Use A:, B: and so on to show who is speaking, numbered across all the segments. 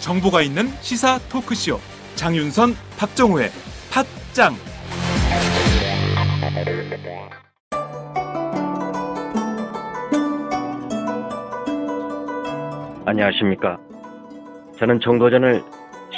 A: 정보가 있는 시사 토크쇼 장윤선 박정호의 팟짱
B: 안녕하십니까. 저는 정도전을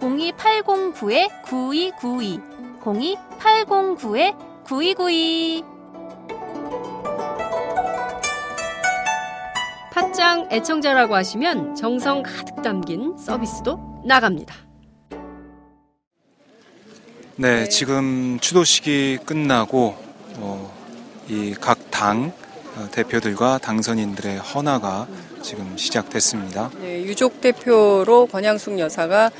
C: 02809-9292 02809-9292
D: 팟짱 애청자라고 하시면 정성 가득 담긴 서비스도 나갑니다.
E: 네, 지금 추도식이 끝나고 어, 이각 당 대표들과 당선인들의 헌화가 지금 시작됐습니다.
F: 네, 유족 대표로 권양숙 여사가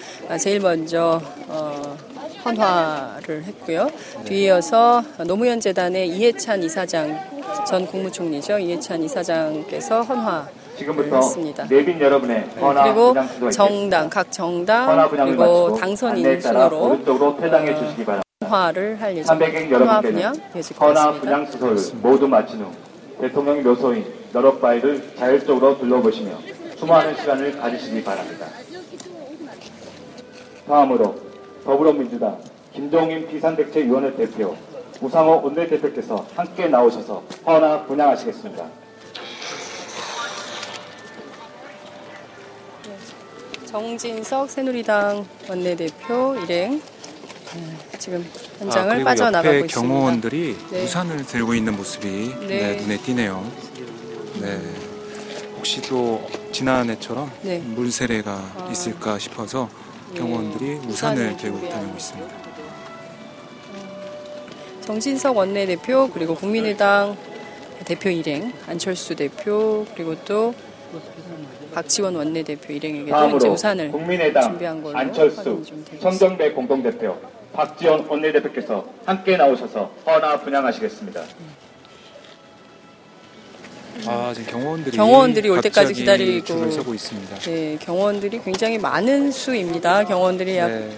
F: 제일 먼저 어, 헌화를 했고요. 뒤이어서 노무현 재단의 이해찬 이사장 전 국무총리죠. 이해찬 이사장께서 헌화
G: 지금부터
F: 했습니다.
G: 내빈 여러분의 헌화
F: 그리고 정당 각 정당 그리고 당선인 순으로
G: 오른쪽으로 퇴장해 주시기 바랍니다.
F: 헌화를 할
G: 300인
F: 예정입니다. 헌화 분양 예측
G: 헌화. 분양 수소를 모두 마친 후 대통령 묘소인 너럭바위를 자율적으로 둘러보시며 수많은 시간을 가지시기 바랍니다. 다음으로 더불어민주당 김종인 비상대책위원회 대표 우상호 원내대표께서 함께 나오셔서 헌화 분양하시겠습니다.
F: 정진석 새누리당 원내대표 일행 네, 지금
E: 아,
F: 현장을
E: 그리고
F: 빠져나가고
E: 옆에
F: 있습니다.
E: 경호원들이
F: 네.
E: 우산을 들고 있는 모습이
F: 네.
E: 네, 눈에 띄네요. 네. 혹시 또 지난해처럼
F: 네.
E: 물세례가
F: 아.
E: 있을까 싶어서
F: 네.
E: 경호원들이 우산을
F: 우산을
E: 들고 다니고 있습니다.
F: 정진석 원내대표 그리고 국민의당 대표 일행 안철수 대표 그리고 또 박지원 원내대표 일행에게도 이제
G: 다음으로
F: 우산을
G: 국민의당
F: 준비한 걸로
G: 안철수
F: 확인이 좀.
G: 천정배 공동대표 박지원 원내대표께서 함께 나오셔서 헌화 분양하시겠습니다.
E: 아, 지금 경호원들이
F: 경호원들이 올 때까지 기다리고
E: 줄을 서고 있습니다.
F: 네, 경호원들이 굉장히 많은 수입니다. 경호원들이 약
E: 네,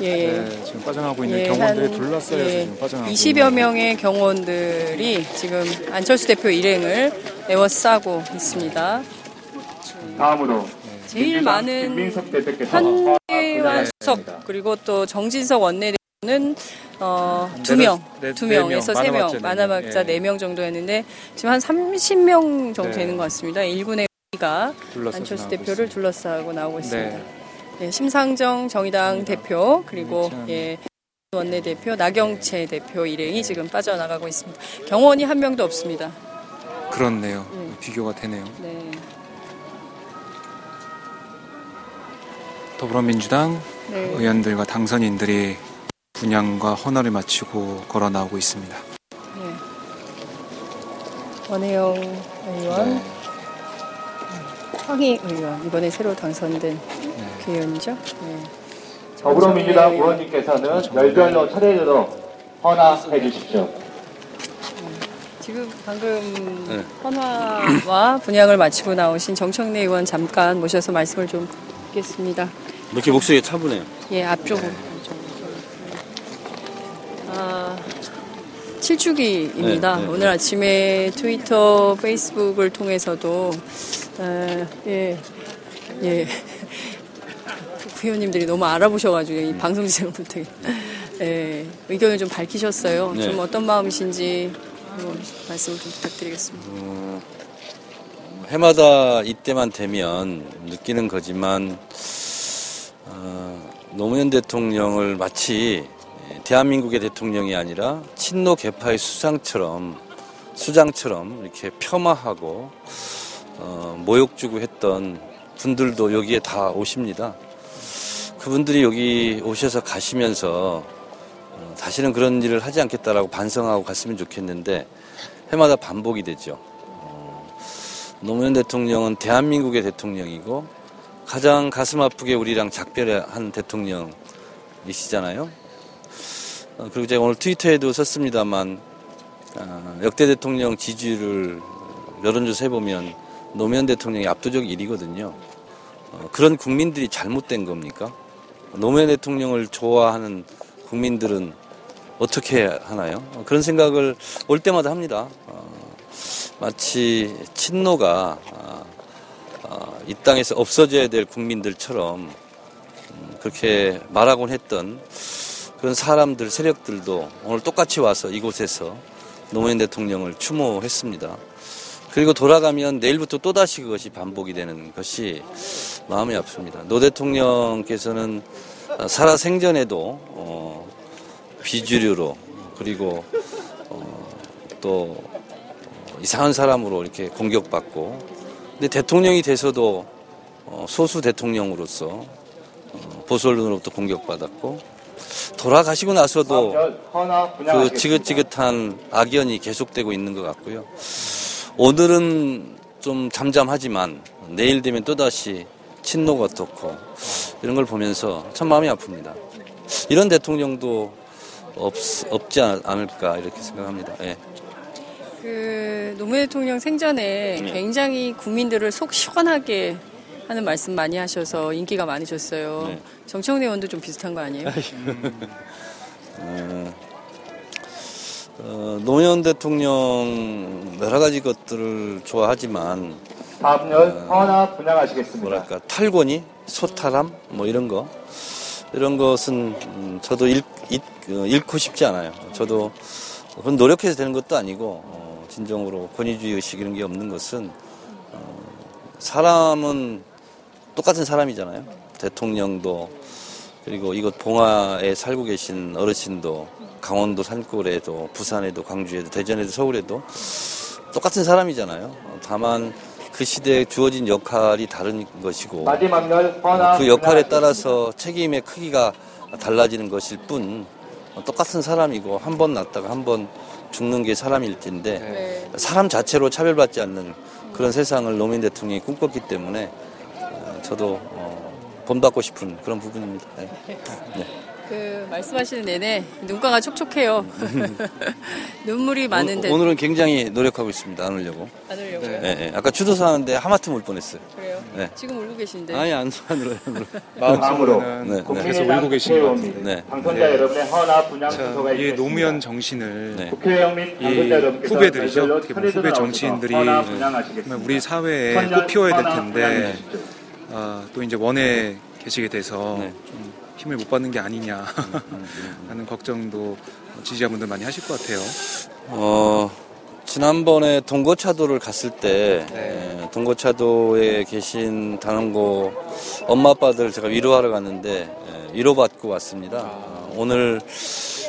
F: 예,
E: 네, 지금 빠져나가고 있는
F: 예,
E: 경호원들에
F: 한,
E: 둘러싸여서
F: 예,
E: 지금 빠져나가고
F: 20여
E: 있는
F: 명의 경호원들이 지금 안철수 대표 일행을 에워싸고 있습니다.
G: 다음으로
F: 제일
G: 민주당
F: 많은 한 수석
G: 분양하겠습니다.
F: 그리고 또 정진석 원내대표는 어,
E: 네,
F: 두 명,
E: 네, 두네
F: 명에서
E: 명,
F: 세 명,
E: 만화박자 네 명.
F: 만화박자
E: 예.
F: 네명 정도였는데 지금 한 30명 정도
E: 네.
F: 되는 것 같습니다. 일군의 가
E: 둘러싸서
F: 안철수 대표를
E: 있습니다.
F: 둘러싸고 나오고 있습니다.
E: 네.
F: 네, 심상정 정의당 대표 그리고. 예, 원내대표 나경채 대표 일행이 지금 빠져나가고 있습니다. 경원이 한 명도 없습니다.
E: 그렇네요.
F: 네.
E: 비교가 되네요.
F: 네.
E: 더불어민주당
F: 네.
E: 의원들과 당선인들이 분양과 헌화를 마치고 걸어 나오고 있습니다.
F: 네. 원혜영 의원,
E: 네.
F: 황희 의원 이번에 새로 당선된
E: 네.
F: 그 의원이죠. 네.
G: 더불어민주당. 의원님께서는 열별로 차례대로 헌화해 주십시오.
F: 지금 방금
E: 네.
F: 헌화와 분양을 마치고 나오신 정청래 의원 잠깐 모셔서 말씀을 좀 듣겠습니다.
H: 이렇게 목소리가 차분해요.
F: 예, 앞쪽으로. 아, 7주기입니다.
H: 네, 네,
F: 오늘
H: 네.
F: 아침에 트위터, 페이스북을 통해서도, 아, 예, 예. 국회의원님들이 너무 알아보셔가지고 이 방송 진행을 못하게 예, 의견을 좀 밝히셨어요.
H: 네.
F: 좀 어떤 마음이신지 뭐 말씀을 좀 부탁드리겠습니다.
H: 해마다 이때만 되면 느끼는 거지만 어, 노무현 대통령을 마치 대한민국의 대통령이 아니라 친노 개파의 수상처럼 수장처럼 이렇게 폄하하고 어, 모욕 주고 했던 분들도 여기에 다 오십니다. 그분들이 여기 오셔서 가시면서 어, 다시는 그런 일을 하지 않겠다라고 반성하고 갔으면 좋겠는데 해마다 반복이 되죠. 노무현 대통령은 대한민국의 대통령이고 가장 가슴 아프게 우리랑 작별한 대통령이시잖아요. 어, 그리고 제가 오늘 트위터에도 썼습니다만 어, 역대 대통령 지지율을 여론조사 해보면 노무현 대통령이 압도적 1위거든요. 어, 그런 국민들이 잘못된 겁니까? 노무현 대통령을 좋아하는 국민들은 어떻게 하나요? 어, 그런 생각을 올 때마다 합니다. 어, 마치 친노가 아, 아, 이 땅에서 없어져야 될 국민들처럼 음, 그렇게 말하곤 했던 그런 사람들 세력들도 오늘 똑같이 와서 이곳에서 노무현 대통령을 추모했습니다. 그리고 돌아가면 내일부터 또다시 그것이 반복이 되는 것이 마음이 아픕니다. 노 대통령께서는 아, 살아 생전에도 어, 비주류로 그리고 어, 또 이상한 사람으로 이렇게 공격받고 근데 대통령이 돼서도 어, 소수 대통령으로서 어, 보수 언론으로부터 공격받았고 돌아가시고 나서도 그. 지긋지긋한 악연이 계속되고 있는 것 같고요. 오늘은 좀 잠잠하지만 내일 되면 또다시 친노가 어떻고 이런 걸 보면서 참 마음이 아픕니다. 이런 대통령도 없, 없지 않- 않을까 이렇게 생각합니다. 예.
F: 그 노무현 대통령 생전에
H: 네.
F: 굉장히 국민들을 속 시원하게 하는 말씀 많이 하셔서 인기가 많으셨어요.
H: 네.
F: 정청래 의원도 좀 비슷한 거 아니에요?
H: 어, 어, 노무현 대통령 여러 가지 것들을 좋아하지만
G: 다음 년 헌화 분양하시겠습니다.
H: 뭐랄까 탈권이 소탈함 뭐 이런 거 이런 것은 음, 저도 잃, 잃, 어, 잃고 싶지 않아요. 저도 그건 노력해서 되는 것도 아니고 어, 진정으로 권위주의 의식 이런 게 없는 것은 어, 사람은 똑같은 사람이잖아요. 대통령도 그리고 이곳 봉화에 살고 계신 어르신도 강원도 산골에도 부산에도 광주에도 대전에도 서울에도 똑같은 사람이잖아요. 어, 다만 그 시대에 주어진 역할이 다른 것이고 그 역할에. 따라서 책임의 크기가 달라지는 것일 뿐 어, 똑같은 사람이고 한 번 낳다가 한번 죽는 게 사람일 텐데
F: 네.
H: 사람 자체로 차별받지 않는 그런 세상을 노무현 대통령이 꿈꿨기 때문에 어, 저도 어, 본받고 싶은 그런 부분입니다. 네.
F: 그 말씀하시는 내내 눈가가 촉촉해요. 눈물이 많은 데
H: 오, 늘은 굉장히 노력하고 있습니다. 안 울려고.
F: 안 울려고요.
H: 예, 예. 아까 추도사 하는데 하마터면 울 뻔했어요.
F: 그래요?
H: 네.
F: 지금 울고 계신데.
H: 아니 안, 안 울어요.
A: 마음속으로는
H: 네, 네.
A: 계속 울고 계신 것 같은데.
H: 네.
G: 당선자
A: 네.
G: 여러분의 헌화 분양
A: 이. 노무현 정신을
H: 네.
G: 국회의원 당선자 여러분께서
A: 후배들이죠. 어떻게 보면 후배 정치인들이. 우리 사회에 꽃피워야 될 텐데. 아, 또 이제 원에 계시게 돼서
H: 네.
A: 좀 힘을 못 받는 게 아니냐 하는 걱정도 지지자분들 많이 하실 것 같아요.
H: 어, 지난번에 동거차도를 갔을 때,
A: 네.
H: 에, 동거차도에 계신 단원고 엄마 아빠들 제가 위로하러 갔는데, 에, 위로받고 왔습니다. 어, 오늘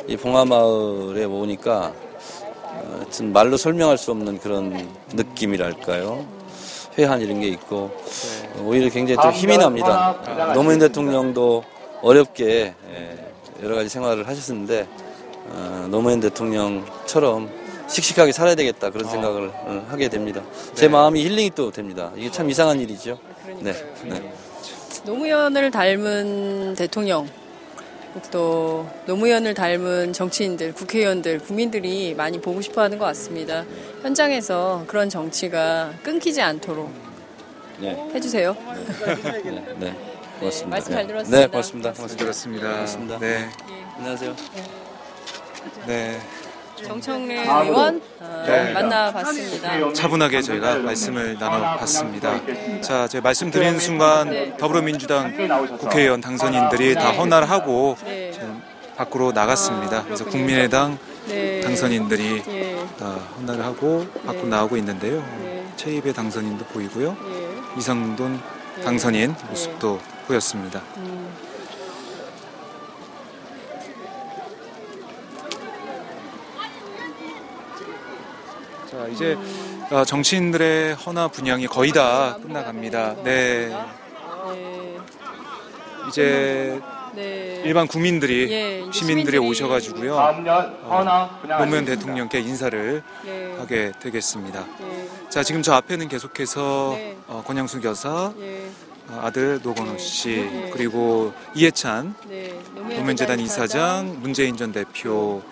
H: 이 봉화마을에 오니까, 어, 하여튼 말로 설명할 수 없는 그런 느낌이랄까요. 회한 이런 게 있고, 어, 오히려 굉장히 또 힘이 납니다. 아, 노무현 대통령도 어렵게 에, 여러 가지 생활을 하셨는데, 어, 노무현 대통령처럼 씩씩하게 살아야 되겠다 그런 생각을 어, 하게 됩니다. 제 마음이 힐링이 또 됩니다. 이게 참 이상한 일이죠. 네, 네.
F: 노무현을 닮은 대통령, 또 노무현을 닮은 정치인들, 국회의원들, 국민들이 많이 보고 싶어 하는 것 같습니다. 현장에서 그런 정치가 끊기지 않도록
H: 네,
F: 해주세요.
H: 네, 네. 고맙습니다.
F: 말씀 잘
H: 네.
F: 들었습니다.
H: 네, 고맙습니다. 고맙습니다.
A: 들었습니다.
H: 고맙습니다.
A: 네,
H: 안녕하세요.
A: 네.
F: 정청래 의원 어,
A: 네.
F: 만나봤습니다.
A: 차분하게 저희가 말씀을 나눠봤습니다. 자, 제가 말씀드린 순간 더불어민주당 국회의원 당선인들이 다 헌화를 하고
F: 네.
A: 지금 밖으로 나갔습니다.
F: 아,
A: 그래서. 국민의당
F: 네.
A: 당선인들이
F: 예,
A: 다 헌화를 하고 밖으로 나오고 있는데요.
F: 네.
A: 최입의 당선인도 보이고요.
F: 예.
A: 이성돈 당선인 모습도 보였습니다.
F: 음.
A: 자, 이제 어, 정치인들의 헌화 분양이 거의 다 끝나갑니다. 네.
F: 네.
A: 이제
F: 네.
A: 일반 국민들이
F: 예,
A: 시민들이 오셔가지고요.
G: 분양하겠습니다.
A: 노무현 대통령께 인사를
F: 네.
A: 하게 되겠습니다.
F: 예.
A: 자, 지금 저 앞에는 계속해서
F: 네.
A: 어, 권양숙 여사,
F: 예.
A: 어, 아들 노건호 씨,
F: 네.
A: 그리고 이해찬
F: 네.
A: 노무현재단 이사장, 문재인 전 대표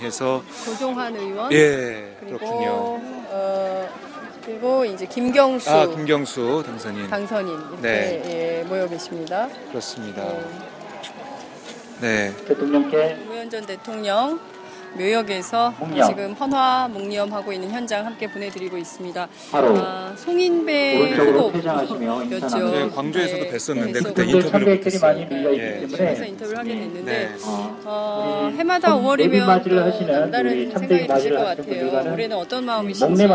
A: 해서
F: 조종환 의원
A: 예
F: 그리고
A: 그렇군요.
F: 어, 그리고 이제 김경수
A: 아 김경수 당선인
F: 당선인 이렇게
A: 네.
F: 예, 모여 계십니다.
A: 그렇습니다.
F: 네.
A: 네.
G: 대통령께
F: 노무현 전 대통령 묘역에서
G: 묵념.
F: 지금 헌화 묵념하고 있는 현장 함께 보내드리고 있습니다.
G: 바로
F: 아, 송인배
G: 오른쪽으로
F: 후보
G: 퇴장하시며
F: 였죠.
G: 인사나무.
A: 네, 광주에서도 뵀었는데
F: 네,
A: 그때
F: 그래서
A: 인터뷰를
G: 참배들이 많이. 밀려
A: 예.
G: 있기
F: 그래서
G: 때문에
F: 인터뷰를 하게 됐는데
A: 네.
G: 어,
F: 어, 해마다
G: 선-
F: 5월이면
G: 내빈 맞이를
F: 또
G: 하시는
F: 남다른
G: 우리
F: 생각이 드실 것 같아요. 올해는 어떤 마음이신지.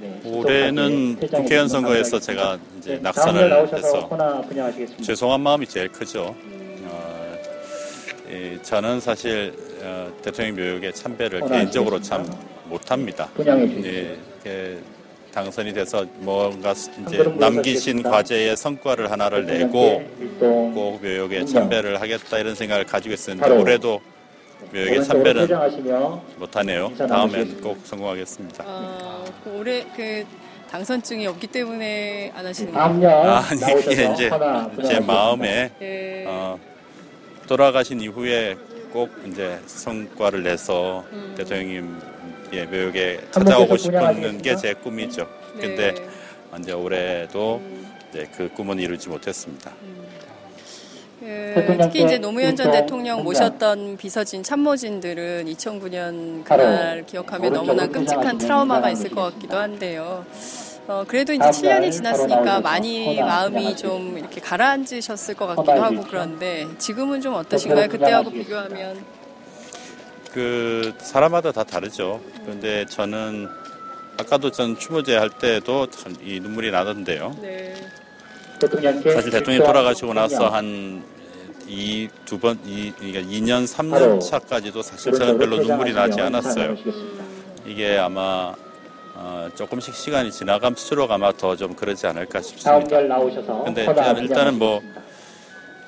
G: 네,
I: 올해는 국회의원 선거에서. 제가 이제
G: 네,
I: 낙선을 해서. 죄송한 마음이 제일 크죠. 어, 이, 저는 사실 어, 대통령 묘역에 참배를. 개인적으로 참 못합니다. 예, 이렇게 당선이 돼서 뭔가 이제 남기신 과제의 성과를 하나를 내고 꼭 묘역에. 참배를 하겠다 이런 생각을 가지고 있었는데 올해도 묘역에 참배는 못하네요. 다음엔. 꼭 성공하겠습니다.
F: 어, 그 올해 그 당선증이 없기 때문에 안 하시는 거예요?
I: 아니 이게 이제 제. 마음에
F: 예.
I: 어, 돌아가신 이후에 꼭 이제 성과를 내서
F: 음.
I: 대통령님의 묘역에
G: 한
I: 찾아오고 싶은
G: 분양하시겠습니까?
I: 게제 꿈이죠.
F: 네.
I: 근데 이제 올해도
F: 음.
I: 이제 그 꿈은 이루지 못했습니다.
F: 그,
G: 대통령께
F: 특히 이제 노무현 전 대통령. 모셨던 비서진 참모진들은 2009년
G: 바로
F: 그날 기억하면 너무나 끔찍한 트라우마가 있을 것 같기도 한데요. 어, 그래도 이제
G: 다음
F: 7년이
G: 날 바로
F: 지났으니까 많이 마음이. 좀 이렇게 가라앉으셨을 것 같기도 하고. 그런데 지금은 좀 어떠신가요?
G: 대표로
F: 그때하고. 비교하면.
I: 그 사람마다 다 다르죠. 그런데 저는 아까도 전 추모제 할 때도 참 이 눈물이 나던데요.
F: 네.
I: 사실 대통령이 돌아가시고 나서. 한 이 두 번, 이, 그러니까 2년,
G: 바로
I: 3년 차까지도 사실 저는 별로 눈물이 나지 않았어요. 이게 아마 어, 조금씩 시간이 지나감수록 아마 더 좀 그러지 않을까 싶습니다.
G: 날 나오셔서
I: 근데
G: 헌화
I: 일단- 일단은 뭐.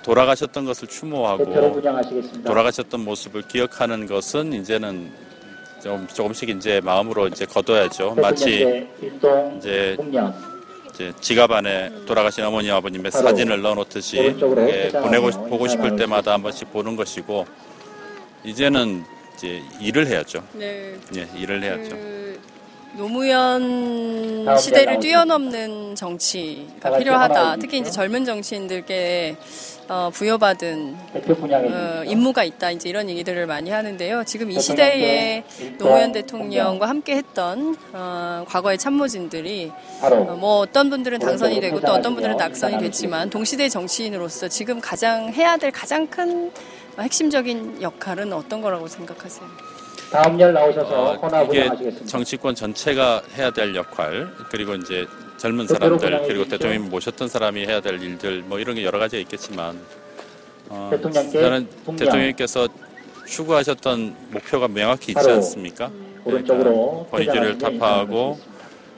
I: 돌아가셨던 것을 추모하고
G: 분양하시겠습니다.
I: 돌아가셨던 모습을 기억하는 것은 이제는 좀 조금씩 이제 마음으로 이제 거둬야죠. 마치 이제 이제 지갑 안에 돌아가신 어머니 아버님의 사진을 넣어놓듯이
G: 퇴장하며
I: 보내고 보고 싶을. 때마다 한 번씩 보는 것이고 이제는 이제 일을 해야죠.
F: 네.
I: 예, 일을 해야죠.
F: 그 노무현 시대를
G: 날
F: 뛰어넘는
G: 다
F: 정치가 필요하다. 특히 이제. 젊은 정치인들께 어, 부여받은 어. 임무가 있다. 이제 이런 얘기들을 많이 하는데요. 지금 이 시대에 노무현 대통령과
G: 분양.
F: 함께 했던 어, 과거의 참모진들이 어, 뭐 어떤 분들은 당선이 되고 또 어떤 분들은 낙선이 됐지만 동시대 정치인으로서 지금 가장 해야 될 가장 큰 어, 핵심적인 역할은 어떤 거라고 생각하세요?
G: 다음 날 나오셔서
I: 어, 이게
G: 분양하시겠습니다.
I: 정치권 전체가 해야 될 역할 그리고 이제 젊은
G: 대표로
I: 사람들 그리고. 대통령이 모셨던 사람이 해야 될 일들 뭐 이런 게 여러 가지가 있겠지만 어,
G: 대통령께.
I: 대통령께서 추구하셨던 목표가 명확히 있지 않습니까?
G: 오른쪽으로
I: 권위주의를
G: 퇴장하시며
I: 타파하고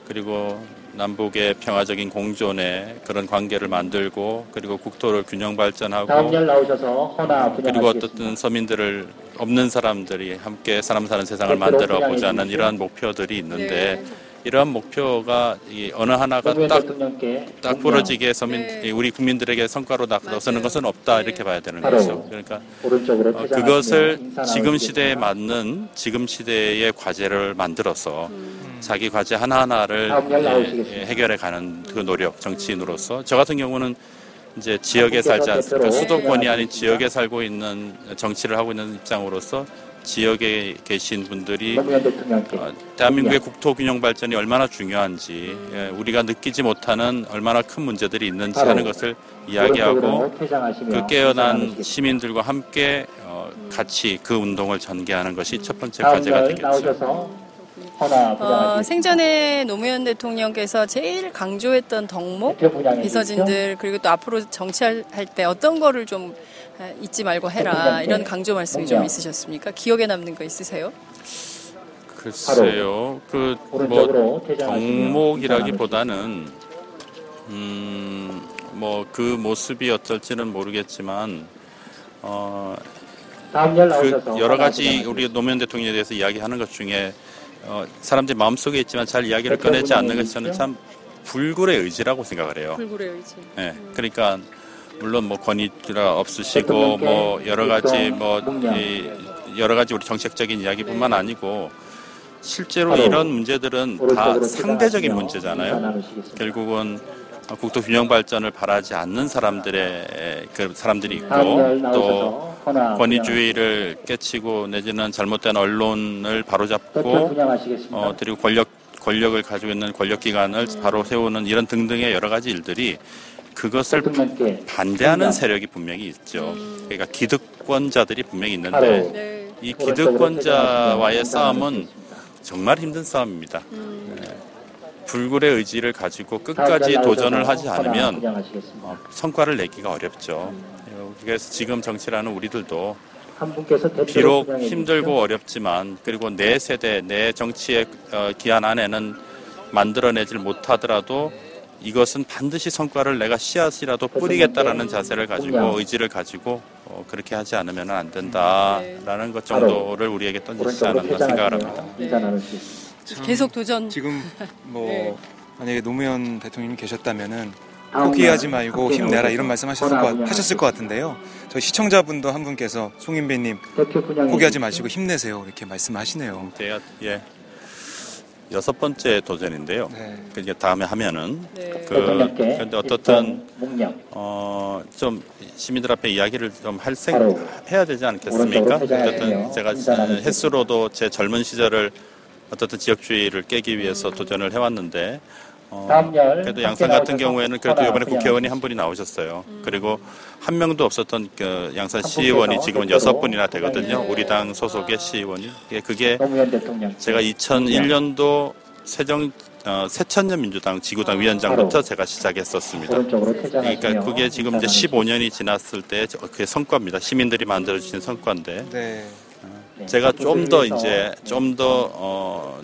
I: 그리고 남북의 평화적인 공존에 그런 관계를 만들고 그리고 국토를 균형 발전하고 그리고. 어떻든 서민들을 없는 사람들이 함께 사람 사는 세상을 만들어 보자는. 이러한 목표들이 있는데
F: 네.
I: 이러한 목표가 이 어느 하나가 딱, 딱. 부러지게 서민
F: 네.
I: 이 우리 국민들에게 성과로 나서는. 것은 없다
F: 네.
I: 이렇게 봐야 되는
G: 바로
I: 거죠. 그러니까
G: 오른쪽으로
I: 어, 그것을 지금. 시대에 맞는 지금 시대의 과제를 만들어서
F: 음.
I: 자기 과제 하나하나를 예. 예, 해결해 가는 그 노력 정치인으로서 저 같은 경우는 이제 지역에 살지 않습니까? 수도권이 아닌 지역에 살고 있는 정치를 하고 있는 입장으로서 지역에 계신 분들이 어, 대한민국의 국토 균형 발전이 얼마나 중요한지 예, 우리가 느끼지 못하는 얼마나 큰 문제들이 있는지 하는 것을 이야기하고 그 깨어난 시민들과 함께 어, 같이 그 운동을 전개하는 것이 첫 번째 과제가 되겠죠.
F: 어, 생전에 노무현 대통령께서 제일 강조했던 덕목, 비서진들 그리고 또 앞으로 정치할 때 어떤 거를 좀 잊지 말고 해라 이런 강조 말씀이 좀 있으셨습니까? 기억에 남는 거 있으세요?
I: 글쎄요, 그뭐 덕목이라기보다는 음 뭐 그 모습이 어떨지는 모르겠지만 어. 그 여러 가지 우리 노무현 대통령에 대해서 이야기하는 것 중에 어, 사람들이 마음속에 있지만 잘 이야기를 꺼내지 않는 것이 저는 참 불굴의 의지라고 생각을 해요.
F: 불굴의 의지.
I: 네, 그러니까 물론 뭐 권위가 없으시고 뭐 여러 가지 뭐 여러 가지 우리 정책적인 이야기뿐만 아니고 실제로 이런 문제들은 다 상대적인 문제잖아요. 결국은 국토 균형 발전을 바라지 않는 사람들의 그 사람들이 있고 또 권위주의를 깨치고 내지는 잘못된 언론을 바로잡고 어 그리고 권력 권력을 가지고 있는 권력 기관을 바로 세우는 이런 등등의 여러 가지 일들이 그것을 반대하는 세력이 분명히 있죠. 그러니까 기득권자들이 분명히 있는데 이 기득권자와의 싸움은 정말 힘든 싸움입니다. 네. 불굴의 의지를 가지고 끝까지 도전을 하지 않으면 어, 성과를 내기가 어렵죠. 그래서 지금 정치라는 우리들도 비록 힘들고 어렵지만 그리고 내 세대, 내 정치의 어, 기한 안에는 만들어내질 못하더라도 이것은 반드시 성과를 내가 씨앗이라도 뿌리겠다라는 자세를 가지고 의지를 가지고 어, 그렇게 하지 않으면 안 된다라는 것 정도를 우리에게 던지지 않았나 생각을 합니다.
F: 계속 도전.
A: 지금 뭐 네. 만약에 노무현 대통령이 계셨다면은 포기하지 말고 힘내라 이런 말씀하셨을 것, 하셨을 것 같은데요. 저희 시청자분도 한 분께서 송인배님 포기하지 마시고 힘내세요 이렇게 말씀하시네요.
I: 네, 예. 여섯 번째 도전인데요. 네. 그게 다음에 하면은 네. 그 근데 어떻든 어 좀 시민들 앞에 이야기를 좀 할 생 해야 되지 않겠습니까? 어쨌든 제가 횟수로도 제 젊은 시절을 어떻든 지역주의를 깨기 위해서 도전을 해왔는데 어, 그래도 양산 같은 경우에는 그래도 이번에 국회의원이 한 분이 나오셨어요. 음. 그리고 한 명도 없었던 그 양산 시의원이 지금은 여섯 분이나 되거든요. 네. 우리 당 소속의 시의원이. 그게 제가 2001년도 세정 어, 새천년 민주당 지구당 위원장부터 제가 시작했었습니다. 그러니까 그게 지금 이제 15년이 지났을 때 그게 성과입니다. 시민들이 만들어주신 성과인데. 네. 제가 좀 더 이제 좀 더 어,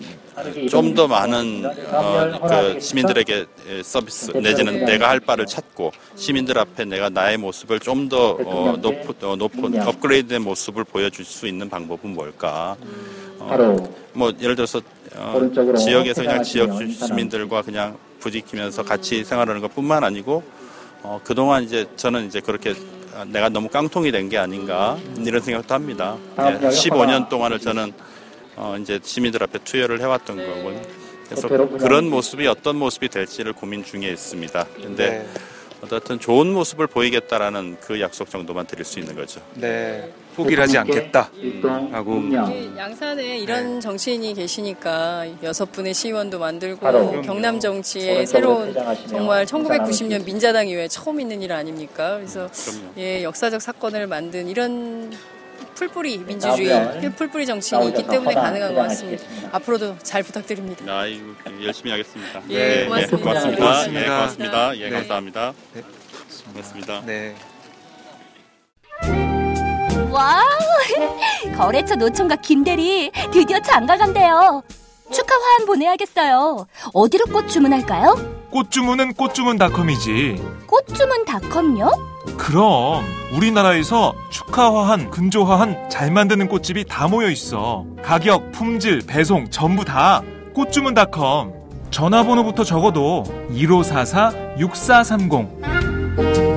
I: 좀 더 많은 어, 그 시민들에게 서비스 내지는 내가 할 바를 찾고 시민들 앞에 내가 나의 모습을 좀 더 어, 높, 어, 높은 업그레이드된 모습을 보여줄 수 있는 방법은 뭘까? 어, 뭐 예를 들어서 어, 지역에서 그냥 지역 시민들과 그냥 부딪히면서 같이 생활하는 것뿐만 아니고 어, 그동안 이제 저는 이제 그렇게 내가 너무 깡통이 된 게 아닌가 이런 생각도 합니다. 네, 15년 동안을 저는 어, 이제 시민들 앞에 투여를 해왔던 네. 거고요. 그래서 그런 모습이 어떤 모습이 될지를 고민 중에 있습니다. 근데 네. 어떻든 좋은 모습을 보이겠다라는 그 약속 정도만 드릴 수 있는 거죠.
A: 네. 포기를 하지 않겠다. 하고.
F: 양산에 이런 네. 정치인이 계시니까 여섯 분의 시의원도 만들고 경남 정치에 새로운 정말 1990년 민자당 이후에 처음 있는 일 아닙니까? 그래서 예, 역사적 사건을 만든 이런 풀뿌리 민주주의, 풀뿌리 정치인이 있기 때문에 가능한 것 같습니다. 앞으로도 잘 부탁드립니다.
I: 아, 열심히 하겠습니다.
F: 예, 네, 고맙습니다.
I: 네, 고맙습니다. 고맙습니다. 네, 고맙습니다. 예, 네. 감사합니다. 네. 고맙습니다.
A: 네.
C: 와 거래처 노총각 김대리 드디어 장가 간대요. 축하 화한 보내야겠어요. 어디로 꽃 주문할까요?
J: 꽃 주문은 꽃주문닷컴이지.
C: 꽃주문닷컴요?
J: 그럼 우리나라에서 축하화한, 근조화한 잘 만드는 꽃집이 다 모여 있어. 가격, 품질, 배송 전부 다 꽃주문닷컴. 전화번호부터 적어도 1544-6430.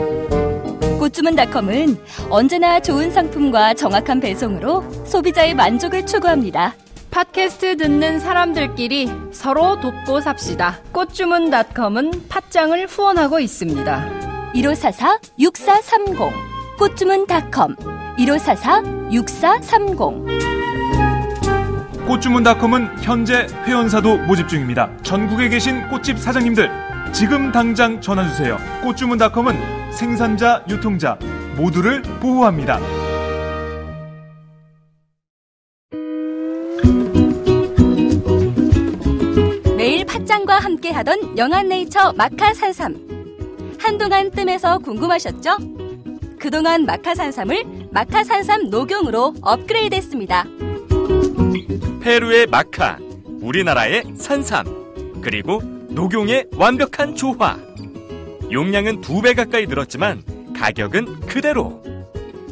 C: 꽃주문닷컴은 언제나 좋은 상품과 정확한 배송으로 소비자의 만족을 추구합니다.
D: 팟캐스트 듣는 사람들끼리 서로 돕고 삽시다. 꽃주문닷컴은 팥장을 후원하고 있습니다.
C: 1544-6430 꽃주문닷컴 1544-6430
J: 꽃주문닷컴은 현재 회원사도 모집 중입니다. 전국에 계신 꽃집 사장님들 지금 당장 전화 주세요. 꽃주문닷컴은 생산자, 유통자 모두를 보호합니다.
C: 매일 팥짱과 함께하던 영한네이처 마카산삼 한동안 뜸해서 궁금하셨죠? 그동안 마카산삼을 마카산삼 녹용으로 업그레이드했습니다.
K: 페루의 마카, 우리나라의 산삼, 그리고 녹용의 완벽한 조화. 용량은 두 배 가까이 늘었지만 가격은 그대로.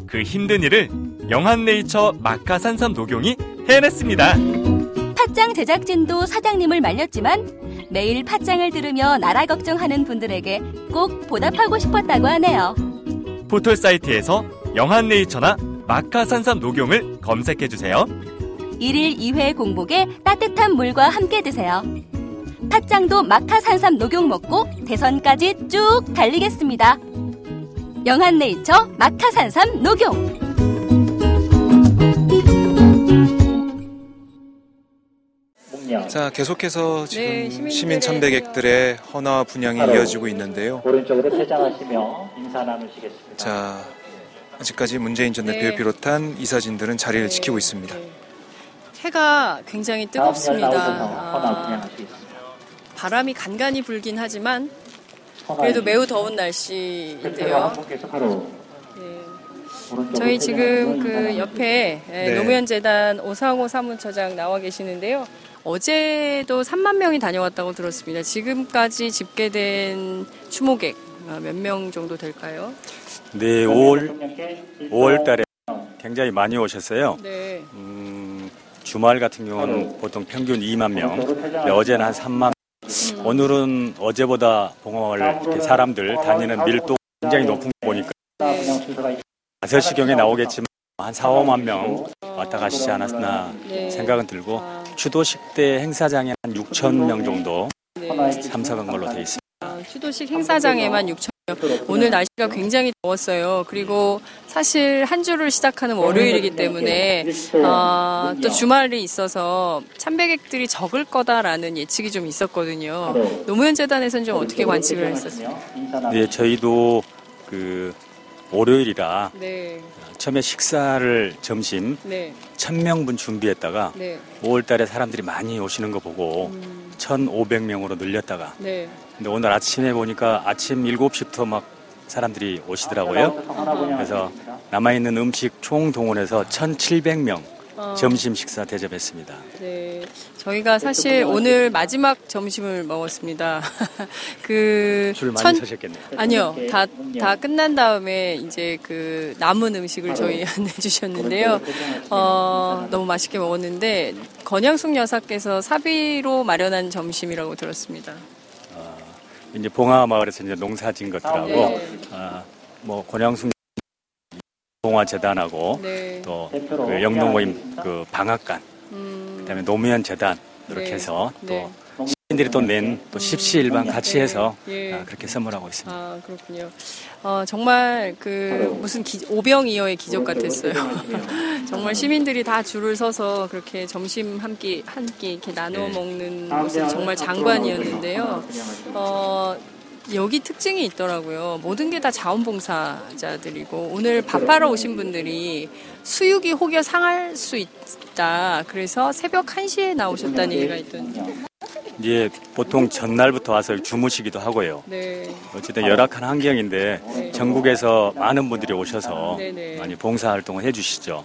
K: 그 힘든 일을 영한네이처 마카산삼 녹용이 해냈습니다.
C: 팥짱 제작진도 사장님을 말렸지만 매일 팥짱을 들으며 나라 걱정하는 분들에게 꼭 보답하고 싶었다고 하네요.
K: 포털 사이트에서 영한네이처나 마카산삼 녹용을 검색해주세요.
C: 1일 2회 공복에 따뜻한 물과 함께 드세요. 팥짱도 마카산삼 녹용 먹고 대선까지 쭉 달리겠습니다. 영한네이처 마카산삼 녹용
A: 자, 계속해서 지금
F: 네,
A: 시민
F: 시민들의
A: 참배객들의 헌화 분양이 이어지고 있는데요.
L: 오른쪽으로 퇴장하시며 인사 나누시겠습니다.
A: 자, 아직까지 문재인 전
F: 네.
A: 대표를 비롯한 이사진들은 자리를 지키고 있습니다.
F: 해가 굉장히 뜨겁습니다. 아,
L: 분양하시겠습니다.
F: 바람이 간간히 불긴 하지만 그래도 매우 더운 날씨인데요.
L: 오른쪽으로
F: 저희 지금 그 옆에 예,
A: 네.
F: 노무현재단 오상호 사무처장 나와 계시는데요. 어제도 3만 명이 다녀왔다고 들었습니다. 지금까지 집계된 추모객 아, 몇명 정도 될까요?
M: 네, 5월 5월 달에 굉장히 많이 오셨어요.
F: 네.
M: 음, 주말 같은 경우는 보통 평균 2만 명, 근데 어제는 한 3만. 오늘은 어제보다 봉화마을 이렇게 사람들 다니는 밀도 굉장히 높은 거 보니까 5시경에 나오겠지만 한 4, 5만 명 왔다 가시지 않았나
F: 네.
M: 생각은 들고 추도식 때 행사장에 한 6천 명 정도 참석한 걸로 돼 있습니다.
F: 아, 추도식 행사장에만 6천 명. 오늘 날씨가 굉장히 더웠어요. 그리고 사실 한 주를 시작하는 월요일이기 때문에 아, 또 주말이 있어서 참배객들이 적을 거다라는 예측이 좀 있었거든요. 노무현 재단에서는 좀 어떻게 관측을 했었어요?
M: 네, 저희도 그 월요일이라
F: 네,
M: 처음에 식사를 점심
F: 네,
M: 1000명분 준비했다가
F: 네,
M: 5월 달에 사람들이 많이 오시는 거 보고 1,500명으로 늘렸다가
F: 네.
M: 근데 오늘 아침에 보니까 아침 7시부터 막 사람들이 오시더라고요. 그래서 남아있는 음식 총 동원해서 1,700명
F: 어.
M: 점심 식사 대접했습니다.
F: 네, 저희가 사실 오늘 마지막 점심을 먹었습니다.
M: 그줄 많이
F: 천-
M: 서셨겠네요.
F: 아니요, 다 다 끝난 다음에 이제 그 남은 음식을 저희한테 주셨는데요. 어, 너무 맛있게 먹었는데 건양숙 여사께서 사비로 마련한 점심이라고 들었습니다.
M: 이제 봉화 마을에서 이제 농사 진 것들하고
F: 네.
M: 아, 뭐 권양숙 봉화 재단하고
F: 네.
M: 또 그 영농 모임 그 방앗간 그다음에 노무현 재단 이렇게
F: 네.
M: 해서
F: 네.
M: 또시 민들이 또 낸 또 십시일반 같이 해서
F: 예.
M: 아, 그렇게 선물하고 있습니다.
F: 아 그렇군요. 어, 정말 그 무슨 기, 오병이어의 기적 같았어요. 정말 시민들이 다 줄을 서서 그렇게 점심 한 끼 한 끼 이렇게 나누어 먹는 모습 정말 장관이었는데요. 어, 여기 특징이 있더라고요. 모든 게 다 자원봉사자들이고 오늘 밥하러 오신 분들이 수육이 혹여 상할 수 있다. 그래서 새벽 1시에 나오셨다는 얘기가 있던데.
M: 이제 보통 전날부터 와서 주무시기도 하고요.
F: 네.
M: 어쨌든 열악한 환경인데 전국에서 많은 분들이 오셔서
F: 네네.
M: 많이 봉사 활동을 해주시죠.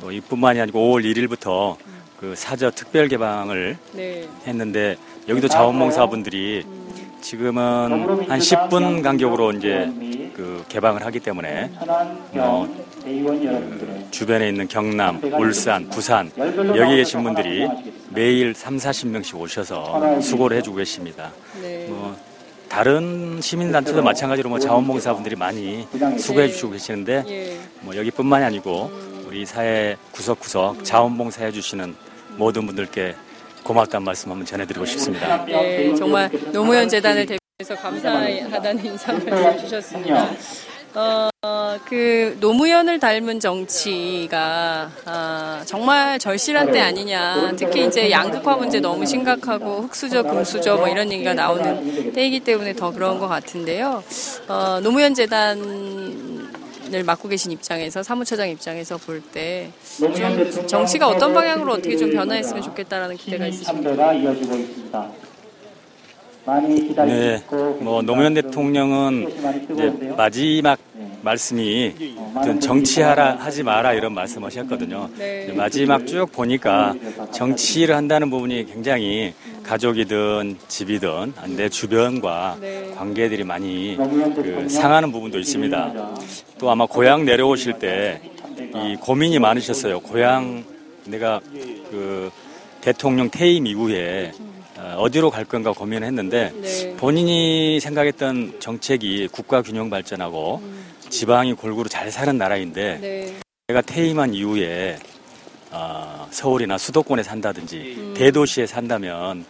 M: 또 이뿐만이 아니고 5월 1일부터 그 사저 특별 개방을
F: 네.
M: 했는데 여기도 자원봉사분들이 지금은 한 10분 간격으로 이제 그 개방을 하기 때문에 뭐그 주변에 있는 경남, 울산, 부산 여기 계신 분들이 매일 3, 40명씩 오셔서 수고를 해주고 계십니다.
F: 네.
M: 뭐 다른 시민단체도 마찬가지로 뭐 자원봉사분들이 많이 수고해 주시고 계시는데
F: 예.
M: 뭐 여기뿐만이 아니고 우리 사회 구석구석 자원봉사해 주시는 모든 분들께 고맙다는 말씀 한번 전해드리고 싶습니다.
F: 네, 정말 노무현 재단을 대표해서 감사하다는 인사 말씀 주셨습니다. 어, 그 노무현을 닮은 정치가 아, 정말 절실한 때 아니냐. 특히 이제 양극화 문제 너무 심각하고 흑수저, 금수저 뭐 이런 얘기가 나오는 때이기 때문에 더 그런 것 같은데요. 어, 노무현 재단 을 맡고 계신 입장에서 사무처장 입장에서 볼 때 좀 정치가 어떤 방향으로 어떻게 좀 변화했으면 좋겠다라는 기대가 있으십니까?
L: 이어지고 있습니다.
M: 네, 뭐 노무현 대통령은 이제 마지막 말씀이 어떤 정치하라 하지 마라 이런 말씀하셨거든요.
F: 네.
M: 마지막 쭉 보니까 정치를 한다는 부분이 굉장히 가족이든 집이든 내 주변과 관계들이 많이 그 상하는 부분도 있습니다. 또 아마 고향 내려오실 때 이 고민이 많으셨어요. 고향 내가 그 대통령 퇴임 이후에 어, 어디로 갈 건가 고민을 했는데
F: 네.
M: 본인이 생각했던 정책이 국가 균형 발전하고 지방이 골고루 잘 사는 나라인데
F: 네.
M: 내가 퇴임한 이후에 어, 서울이나 수도권에 산다든지 대도시에 산다면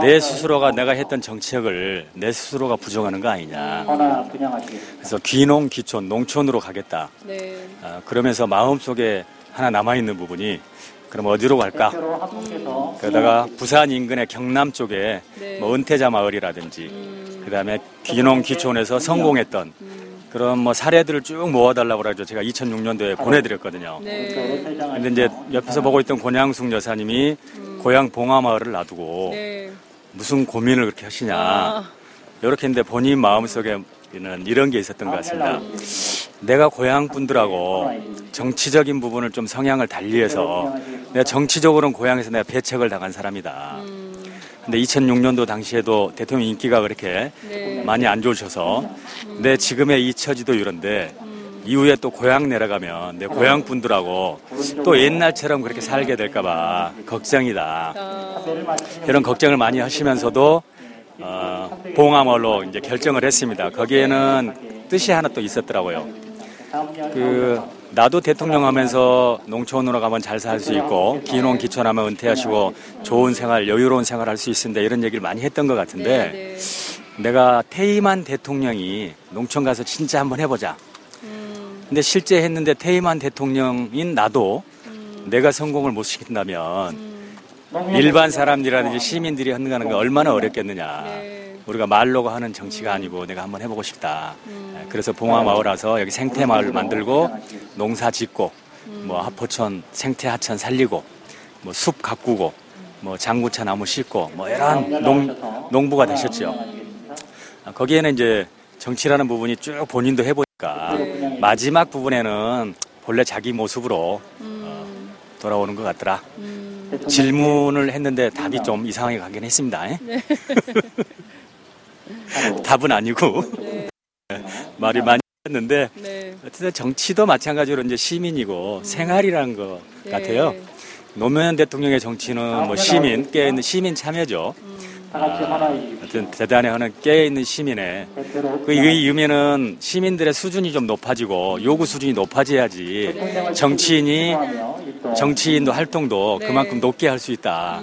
M: 내 스스로가 내가 했던 정책을 내 스스로가 부정하는 거 아니냐.
L: 분양하시겠습니다.
M: 그래서 귀농, 귀촌, 농촌으로 가겠다.
F: 네.
M: 어, 그러면서 마음 속에 하나 남아 있는 부분이 그럼 어디로 갈까? 그러다가 부산 인근의 경남 쪽에
F: 네.
M: 뭐 은퇴자 마을이라든지 그다음에 귀농 귀촌에서 성공했던 그런 뭐 사례들을 쭉 모아달라고 그러죠. 제가 2006년도에 보내드렸거든요.
F: 네.
M: 근데 이제 옆에서 보고 있던 권양숙 여사님이 고향 봉화마을을 놔두고
F: 네.
M: 무슨 고민을 그렇게 하시냐.
F: 아.
M: 이렇게 했는데 본인 마음속에 는 이런 게 있었던 것 같습니다. 내가 고향 분들하고 정치적인 부분을 좀 성향을 달리해서 내가 정치적으로는 고향에서 내가 배척을 당한 사람이다. 근데 2006년도 당시에도 대통령 인기가 그렇게
F: 네.
M: 많이 안 좋으셔서 내 지금의 이 처지도 이런데 이후에 또 고향 내려가면 내 고향 분들하고 또 옛날처럼 그렇게 살게 될까봐 걱정이다. 이런 걱정을 많이 하시면서도 어, 봉화마을로 이제 결정을 했습니다. 거기에는 뜻이 하나 또 있었더라고요. 그 나도 대통령 하면서 농촌으로 가면 잘 살 수 있고 기농 기촌하면 은퇴하시고 좋은 생활 여유로운 생활 할 수 있습니다 이런 얘기를 많이 했던 것 같은데 내가 퇴임한 대통령이 농촌 가서 진짜 한번 해보자. 근데 실제 했는데 퇴임한 대통령인 나도 내가 성공을 못 시킨다면 일반 사람들이라든지 시민들이 하는 게 얼마나 어렵겠느냐 우리가 말로가 하는 정치가 아니고 내가 한번 해보고 싶다. 그래서 봉화 마을 와서 여기 생태 마을 만들고 농사 짓고 뭐 하포천 생태 하천 살리고 뭐 숲 가꾸고 뭐 장구차 나무 심고 뭐 이런 농, 농부가 되셨죠. 아, 거기에는 이제 정치라는 부분이 쭉 본인도 해보니까 마지막 부분에는 본래 자기 모습으로 어, 돌아오는 것 같더라. 질문을 했는데 답이 좀 이상하게 가긴 했습니다. 예? 답은 아니고 말이 많이 했는데
F: 네.
M: 어쨌든 정치도 마찬가지로 이제 시민이고 생활이라는 것 같아요. 노무현 대통령의 정치는 뭐 시민 깨어있는 시민 참여죠.
L: 하나
M: 하여튼 대단히 하는 깨어있는 시민의 그 의미는 시민들의 수준이 좀 높아지고 요구 수준이 높아져야지 정치인이 정치인도 활동도 그만큼 높게 할 수 있다.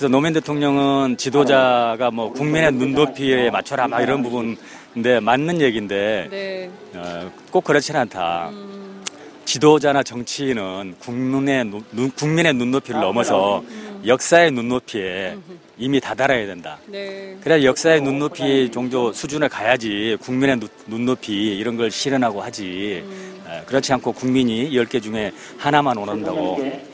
M: 그래서 노무현 대통령은 지도자가 뭐 국민의 눈높이에 맞춰라 막 이런 부분인데 맞는 얘기인데
F: 네.
M: 어, 꼭 그렇지는 않다. 지도자나 정치인은 국민의, 눈, 국민의 눈높이를 넘어서 역사의 눈높이에 이미 다다라야 된다.
F: 네.
M: 그래야 역사의 눈높이 정도 수준에 가야지 국민의 눈- 눈높이 이런 걸 실현하고 하지. 에, 그렇지 않고 국민이 10개 중에 하나만 원한다고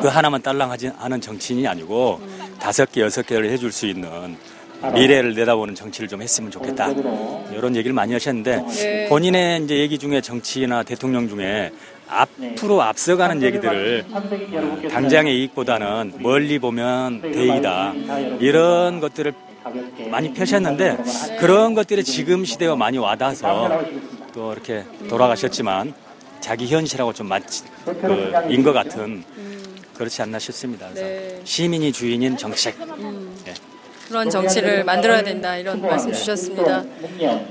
M: 그 하나만 딸랑하지 않은 정치인이 아니고 다섯 개, 여섯 개를 해줄 수 있는 미래를 내다보는 정치를 좀 했으면 좋겠다. 이런 얘기를 많이 하셨는데
F: 네.
M: 본인의 이제 얘기 중에 정치나 대통령 중에 앞으로 앞서가는 얘기들을 어, 당장의 이익보다는 멀리 보면 대의다. 이런 것들을 많이 펴셨는데 그런 것들이 지금 시대와 많이 와닿아서 또 이렇게 돌아가셨지만 자기 현실하고 좀 맞지, 그, 인것 같은 그렇지 않나 싶습니다. 그래서
F: 네.
M: 시민이 주인인 정책. 예.
F: 그런 정치를 만들어야 된다 이런 말씀 주셨습니다.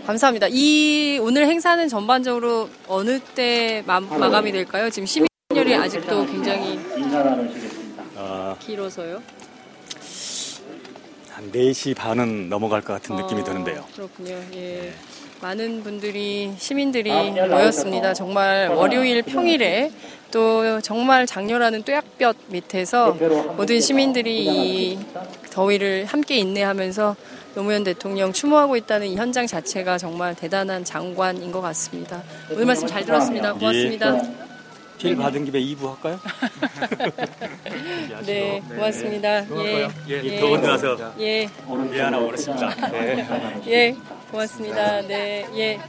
F: 감사합니다. 이 오늘 행사는 전반적으로 어느 때 마, 마감이 될까요? 지금 시민열이 아직도 굉장히
M: 어,
F: 길어서요.
M: 한 4시 반은 넘어갈 것 같은 느낌이
F: 어,
M: 드는데요.
F: 그렇군요. 예. 많은 분들이 시민들이 모였습니다. 정말 월요일 평일에 또 정말 장렬하는 뙤약볕 밑에서 모든 시민들이 이 더위를 함께 인내하면서 노무현 대통령 추모하고 있다는 이 현장 자체가 정말 대단한 장관인 것 같습니다. 오늘 말씀 잘 들었습니다. 고맙습니다.
M: 필 받은 김에 2부 할까요?
F: 네, 고맙습니다. 예,
M: 예, 더운 데 와서
F: 예,
M: 미안하고 그렇습니다. 네.
F: 예, 고맙습니다. 네, 예,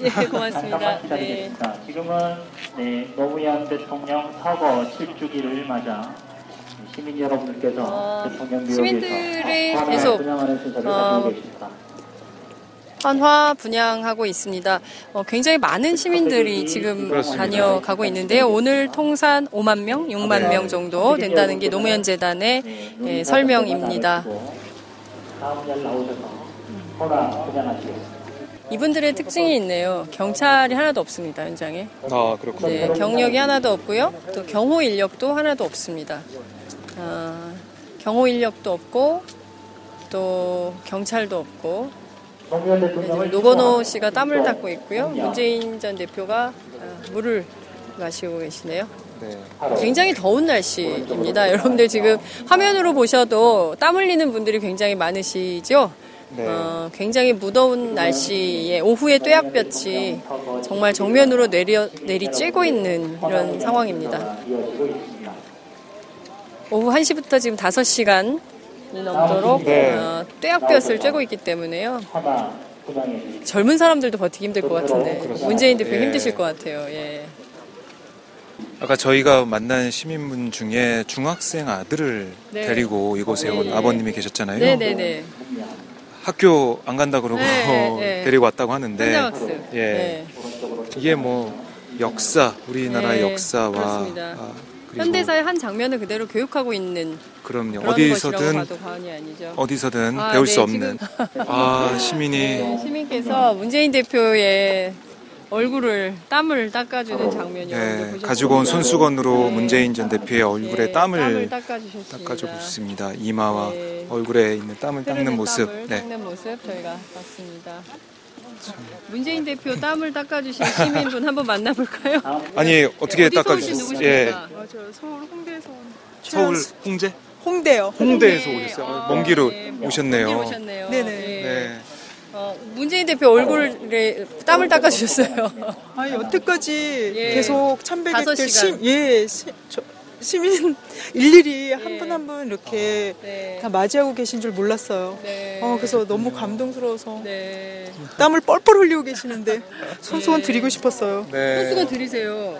F: 예, 고맙습니다. 네.
L: 자, 지금은 네, 노무현 대통령 서거 7주기를 맞아 시민 여러분들께서 대통령 묘역에서
F: 어, 시민들의
L: 환호를
F: 계속, 어. 환화 분양하고 있습니다. 어, 굉장히 많은 시민들이 지금 다녀가고 있는데요. 오늘 통산 5만 명, 6만 명 정도 된다는 게 노무현 재단의 예, 설명입니다.
L: 다음 날 나오셔서 허나 분양하시겠습니다.
F: 이분들의 특징이 있네요. 경찰이 하나도 없습니다, 현장에.
A: 아 그렇군요.
F: 네, 경력이 하나도 없고요. 또 경호 인력도 하나도 없습니다. 아, 경호 인력도 없고 또 경찰도 없고 네, 노건호 씨가 땀을 닦고 있고요. 문재인 전 대표가 아, 물을 마시고 계시네요.
A: 네.
F: 굉장히 더운 날씨입니다. 여러분들 지금 화면으로 보셔도 땀 흘리는 분들이 굉장히 많으시죠?
A: 네.
F: 어, 굉장히 무더운 날씨에 오후에 뙤약볕이 정말 정면으로 내려, 내리 쬐고 있는 이런 상황입니다. 오후 1시부터 지금 5시간이 넘도록
A: 네.
F: 어, 뙤약볕을 쬐고 있기 때문에요. 젊은 사람들도 버티기 힘들 것 같은데 문재인 대표
A: 예.
F: 힘드실 것 같아요. 예.
A: 아까 저희가 만난 시민분 중에 중학생 아들을
F: 네.
A: 데리고 이곳에 온
F: 네.
A: 아버님이 계셨잖아요.
F: 네네네.
A: 학교 안 간다 그러고
F: 네, 네.
A: 데리고 왔다고 하는데. 예.
F: 네.
A: 이게 뭐 역사 우리나라의
F: 네,
A: 역사와. 아,
F: 현대사의 한 장면을 그대로 교육하고 있는
A: 그럼요 어디서든. 어디서든
F: 아,
A: 배울
F: 네,
A: 수 없는 아 시민이
F: 네, 시민께서 문재인 대표의 얼굴을 땀을 닦아주는 장면이
A: 예,
F: 여러분들
A: 가지고 온. 손수건으로
F: 네.
A: 문재인 전 대표의 얼굴에
F: 네,
A: 땀을
F: 닦아주셨습니다.
A: 이마와
F: 네.
A: 얼굴에 있는 땀을 닦는 모습.
F: 땀을
A: 네.
F: 닦는 모습 저희가 봤습니다. 문재인 대표 땀을 닦아주신 시민분 한번 만나볼까요?
A: 아니 어떻게 닦아주셨어요? 예.
N: 아, 저 서울 홍대에서 온
A: 서울 홍제?
N: 홍대요.
A: 홍대에서
F: 네.
A: 오셨어요.
F: 아,
A: 먼 길로
F: 네.
A: 오셨네요.
F: 먼 길 오셨네요.
N: 네네.
F: 예.
A: 네.
F: 어, 문재인 대표 얼굴에 땀을 닦아주셨어요.
N: 아니 여태까지
F: 예.
N: 계속 참배객들.
F: 시,
N: 예, 시, 저, 시민 일일이 한 분 한분 이렇게
F: 네.
N: 다 맞이하고 계신 줄 몰랐어요.
F: 네.
N: 어, 그래서 너무 감동스러워서
F: 네.
N: 땀을 뻘뻘 흘리고 계시는데 손수건
F: 네.
N: 드리고 싶었어요.
A: 네.
F: 손수건 드리세요.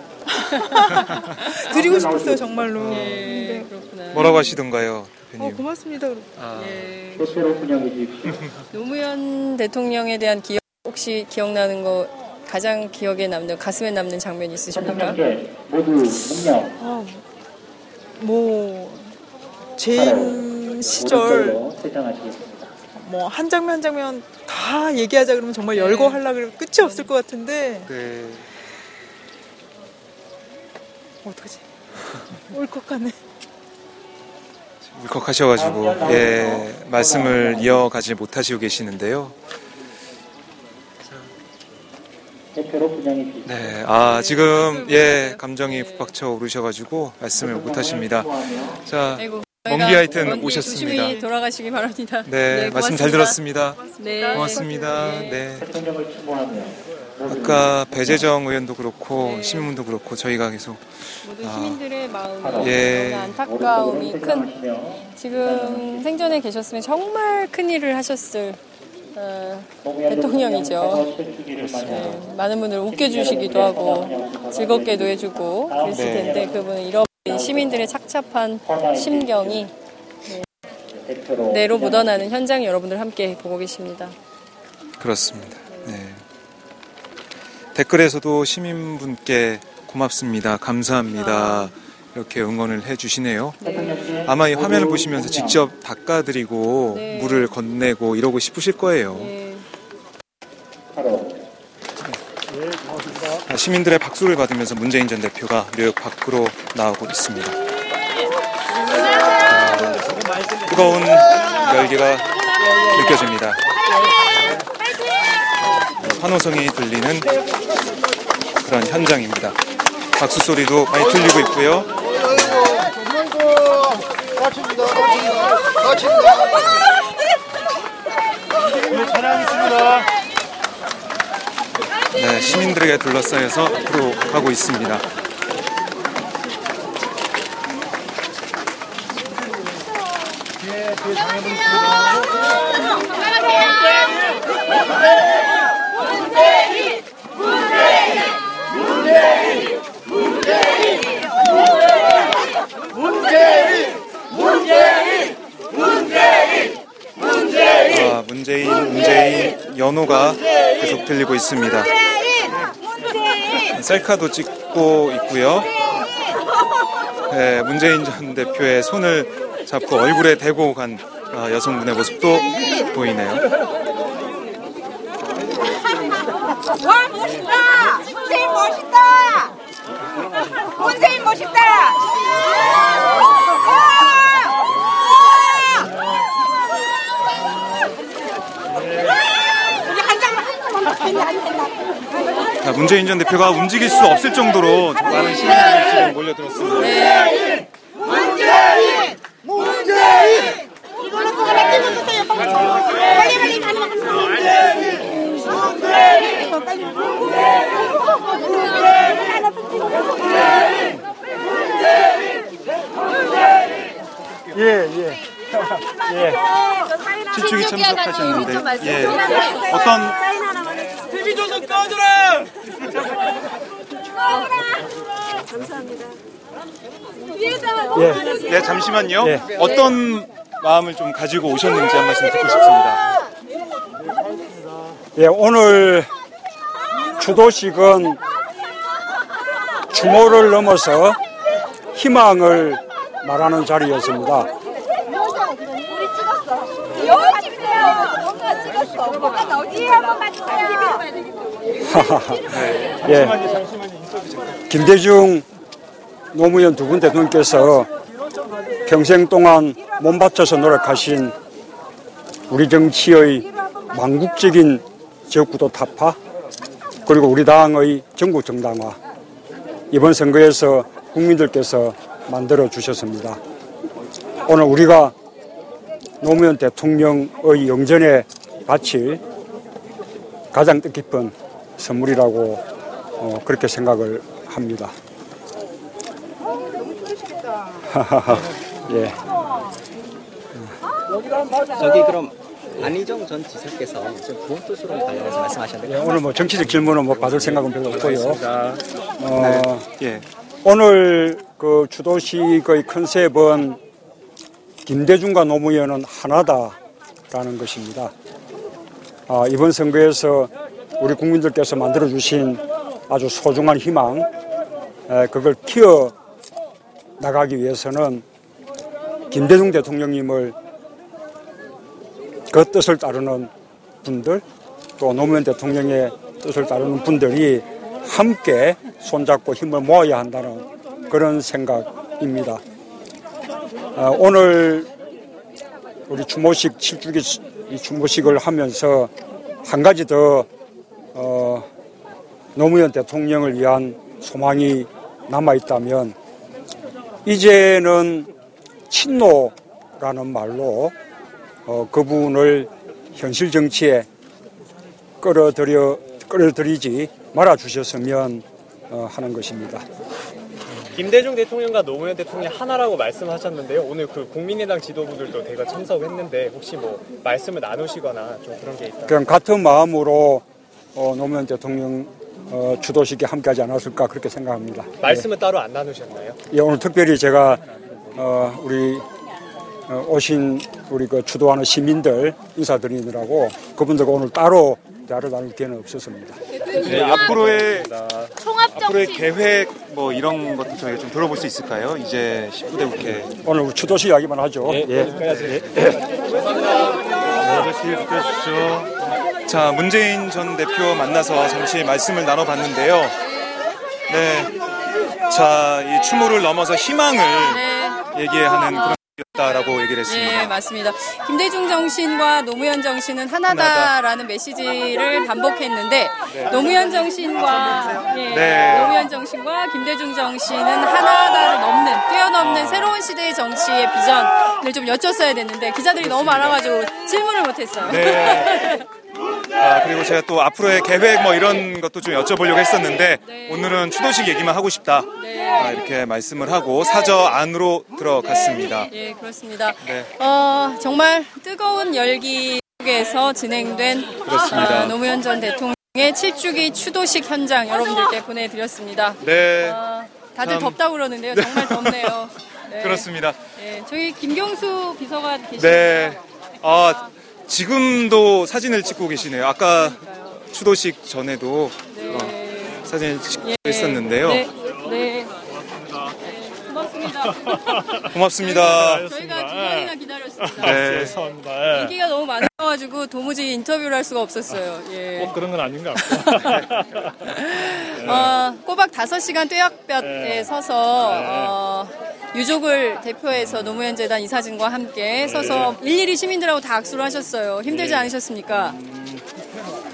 N: 드리고 싶었어요 정말로.
F: 네,
N: 네.
F: 그렇구나.
A: 뭐라고 하시던가요,
N: 어,
A: 대표님?
N: 고맙습니다.
A: 아,
F: 네.
L: 분양해 주십시오.
F: 노무현 대통령에 대한 기억 혹시 기억나는 거 가장 기억에 남는 가슴에 남는 장면이 있으십니까?
L: 대통령께 모두 묵념
N: 어, 뭐 재임 시절
L: 오른쪽으로 퇴장하시겠습니다.
N: 뭐 한 장면 한 장면 다 얘기하자 그러면 정말 열거 하려 그러면 끝이 없을 것 같은데
A: 네.
N: 어떡하지? 울컥하네.
A: 울컥하셔가지고 예 말씀을 이어가지 못하시고 계시는데요. 네, 아 지금 예 감정이 북박쳐 오르셔가지고 말씀을 못하십니다. 자,
F: 아이고,
A: 먼
F: 저희가
A: 길 하여튼 오셨습니다.
F: 조심히 돌아가시기 바랍니다.
A: 네, 말씀 잘
F: 고맙습니다.
A: 들었습니다.
F: 네.
A: 고맙습니다. 네.
L: 대
A: 아까 배재정 의원도 그렇고
F: 네.
A: 시민분도 그렇고 저희가 계속
F: 모든
A: 아,
F: 시민들의 마음에
A: 예.
F: 안타까움이 큰 지금 생전에 계셨으면 정말 큰 일을 하셨을 어, 대통령이죠.
L: 대통령 서거 7주기를 맞아
F: 네, 많은 분들 웃겨주시기도 하고 즐겁게도 해주고 그랬을
A: 네.
F: 텐데 그분은 잃어버린 시민들의 착잡한 심경이
L: 대표로
F: 내로 묻어나는 현장 여러분들 함께 보고 계십니다.
A: 그렇습니다. 네. 댓글에서도 시민분께 고맙습니다. 감사합니다. 이렇게 응원을 해주시네요. 아마 이 화면을 보시면서 직접 닦아드리고
F: 네.
A: 물을 건네고 이러고 싶으실 거예요. 아, 시민들의 박수를 받으면서 문재인 전 대표가 묘역 밖으로 나오고 있습니다. 아, 뜨거운 열기가 느껴집니다. 환호성이 들리는 그런 현장입니다. 박수 소리도 많이 들리고 있고요. 네, 시민들에게 둘러싸여서 앞으로 가고 있습니다. 아, 문재인, 문재인 연호가 계속 들리고 있습니다. 셀카도 찍고 있고요. 네, 문재인 전 대표의 손을 잡고 얼굴에 대고 간 아, 여성분의 모습도 보이네요.
O: 와 멋있다! 문재인 멋있다! 문재인 멋있다!
A: 문재인 전 대표가 움직일 수 없을 정도로 많은 시민들이 지금 몰려들었습니다.
O: 문재인! 문재인! 이걸로 또 하나 찍어주세요. 빨리 빨리 가는 문재인! 문재인!
P: 예, 예. 예.
A: 실축이 참석하셨는데 예, 어떤
P: TV 조선 꺼줘라!
O: 감사합니다.
A: 예, 네, 잠시만요.
P: 예.
A: 어떤 마음을 좀 가지고 오셨는지 한 말씀 듣고 싶습니다.
P: 예, 오늘 주도식은 추모를 넘어서 희망을 말하는 자리였습니다.
O: 한 번만 주세요.
P: 예. 김대중 노무현 두 분 대통령께서 평생 동안 몸바쳐서 노력하신 우리 정치의 망국적인 지역구도 타파 그리고 우리 당의 전국 정당화 이번 선거에서 국민들께서 만들어 주셨습니다. 오늘 우리가 노무현 대통령의 영전에 바칠 가장 뜻깊은 선물이라고 어, 그렇게 생각을 합니다. 예.
Q: 저기 그럼 안희정 전 지사께서 지금 구원 투수로 관련해서 말씀하셨는데
P: 예, 오늘 뭐 정치적 질문은 뭐 받을 생각은 별로 없고요. 어,
A: 예.
P: 오늘 그 주도식의 컨셉은 김대중과 노무현은 하나다라는 것입니다. 아, 이번 선거에서 우리 국민들께서 만들어 주신 아주 소중한 희망, 에, 그걸 키워 나가기 위해서는 김대중 대통령님을 그 뜻을 따르는 분들 또 노무현 대통령의 뜻을 따르는 분들이 함께 손잡고 힘을 모아야 한다는 그런 생각입니다. 어, 오늘 우리 추모식 7주기 이 추모식을 하면서 한 가지 더 어, 노무현 대통령을 위한 소망이 남아 있다면 이제는 친노라는 말로 어, 그분을 현실 정치에 끌어들여 끌어들이지 말아 주셨으면 어, 하는 것입니다.
R: 김대중 대통령과 노무현 대통령 하나라고 말씀하셨는데요. 오늘 그 국민의당 지도부들도 대거 참석했는데 혹시 뭐 말씀을 나누시거나 좀 그런 게 있다.
P: 그냥 같은 마음으로 어, 노무현 대통령 어, 주도식에 함께하지 않았을까 그렇게 생각합니다.
R: 말씀은 따로 안 나누셨나요?
P: 예, 오늘 특별히 제가 어, 우리 어, 오신 우리 그 주도하는 시민들 인사드리느라고 그분들과 오늘 따로 대화를 나눌 기회는 없었습니다.
A: 네, 앞으로의
O: 총합
A: 앞으로의 계획 뭐 이런 것도 저희가 좀 들어볼 수 있을까요? 이제 19대 국회
P: 오늘 우리 주도식 이야기만 하죠. 예.
A: 자, 문재인 전 대표 만나서 잠시 말씀을 나눠봤는데요. 네. 자, 이 추모를 넘어서 희망을 얘기하는 그런 다라고 얘기를 했습니다.
F: 네, 맞습니다. 김대중 정신과 노무현 정신은 하나다라는 메시지를 반복했는데
A: 네.
F: 노무현 정신과 예,
A: 네.
F: 노무현 정신과 김대중 정신은 하나다를 넘는 뛰어넘는 새로운 시대의 정치의 비전을 좀 여쭸어야 됐는데 기자들이 너무 많아가지고 질문을 못했어요.
A: 네. 아, 그리고 제가 또 앞으로의 계획 뭐 이런 것도 좀 여쭤보려고 했었는데 오늘은 추도식 얘기만 하고 싶다. 아, 이렇게 말씀을 하고 사저 안으로 들어갔습니다.
F: 예, 그렇습니다.
A: 네.
F: 어, 정말 뜨거운 열기 속에서 진행된
A: 그렇습니다.
F: 어, 노무현 전 대통령의 7주기 추도식 현장 여러분들께 보내드렸습니다.
A: 네.
F: 어, 다들
A: 참-
F: 덥다고 그러는데요. 정말 덥네요. 네.
A: 그렇습니다.
F: 예, 저희 김경수 비서관 계시죠?
A: 네. 아, 지금도 사진을 찍고 계시네요. 아까 추도식 전에도 어, 사진을 찍고 있었는데요.
F: 네. 네. 고맙습니다.
A: 고맙습니다.
F: 저희가 두 번이나 기다렸습니다.
A: 네.
R: 죄송합니다. 예.
F: 인기가 너무 많아가지고 도무지 인터뷰를 할 수가 없었어요. 예.
R: 꼭 그런 건 아닌 것 같고.
F: 어, 꼬박 5시간 뙤약볕에 서서 어, 유족을 대표해서 노무현 재단 이사진과 함께 서서 일일이 시민들하고 다 악수를 하셨어요. 힘들지 않으셨습니까?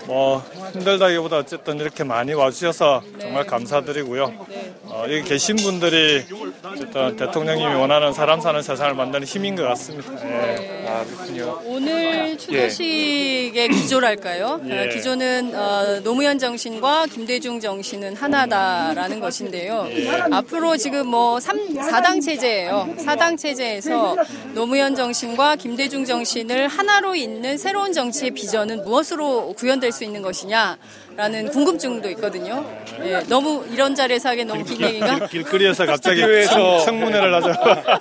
R: 뭐 힘들다기보다 어쨌든 이렇게 많이 와주셔서 정말 감사드리고요. 어, 여기 계신 분들이 어쨌든 대통령님이 원하는 사람 사는 세상을 만드는 힘인 것 같습니다. 예.
A: 아 그렇군요.
F: 오늘 추도식의 기조랄까요?
R: 예.
F: 어, 기조는 어, 노무현 정신과 김대중 정신은 하나다라는 것인데요. 앞으로 지금 뭐 3, 4당 체제예요. 4당 체제에서 노무현 정신과 김대중 정신을 하나로 잇는 새로운 정치의 비전은 무엇으로 구현될 수 있는 것이냐라는 궁금증도 있거든요. 예, 너무 이런 자리에서 하기엔 너무 긴 얘기인가?
R: 길, 길거리에서 갑자기. 청, 청문회를 하죠.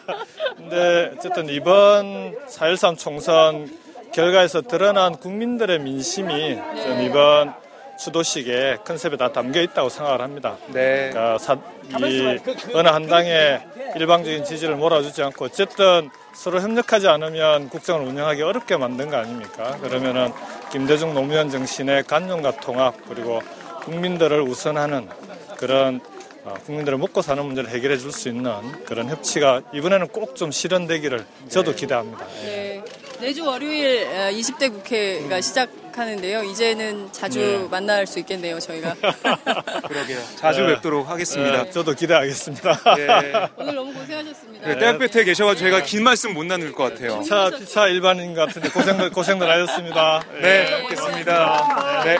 R: 근데 어쨌든 이번 4.13 총선 결과에서 드러난 국민들의 민심이 좀 이번 추도식의 컨셉에 다 담겨 있다고 생각을 합니다.
A: 네.
R: 그러니까 사- 이 어느 한 당의 일방적인 지지를 몰아주지 않고 어쨌든 서로 협력하지 않으면 국정을 운영하기 어렵게 만든 거 아닙니까? 그러면은 김대중 노무현 정신의 간용과 통합 그리고 국민들을 우선하는 그런 어, 국민들을 먹고 사는 문제를 해결해 줄 수 있는 그런 협치가 이번에는 꼭 좀 실현되기를 저도 기대합니다.
F: 네. 내주 월요일 어, 20대 국회가 시작 하는데요. 이제는 자주
R: 네.
F: 만날 수 있겠네요, 저희가.
A: 그러게요. 자주
R: 네.
A: 뵙도록 하겠습니다.
R: 네, 저도 기대하겠습니다.
A: 네.
F: 오늘 너무 고생하셨습니다.
A: 네, 대학볕에 계셔가지고 저희가 긴 말씀 못 나눌 것 같아요.
R: 피차, 피차 일반인 같은데 고생들, 고생들 하셨습니다.
A: 네, 뵙겠습니다. 네.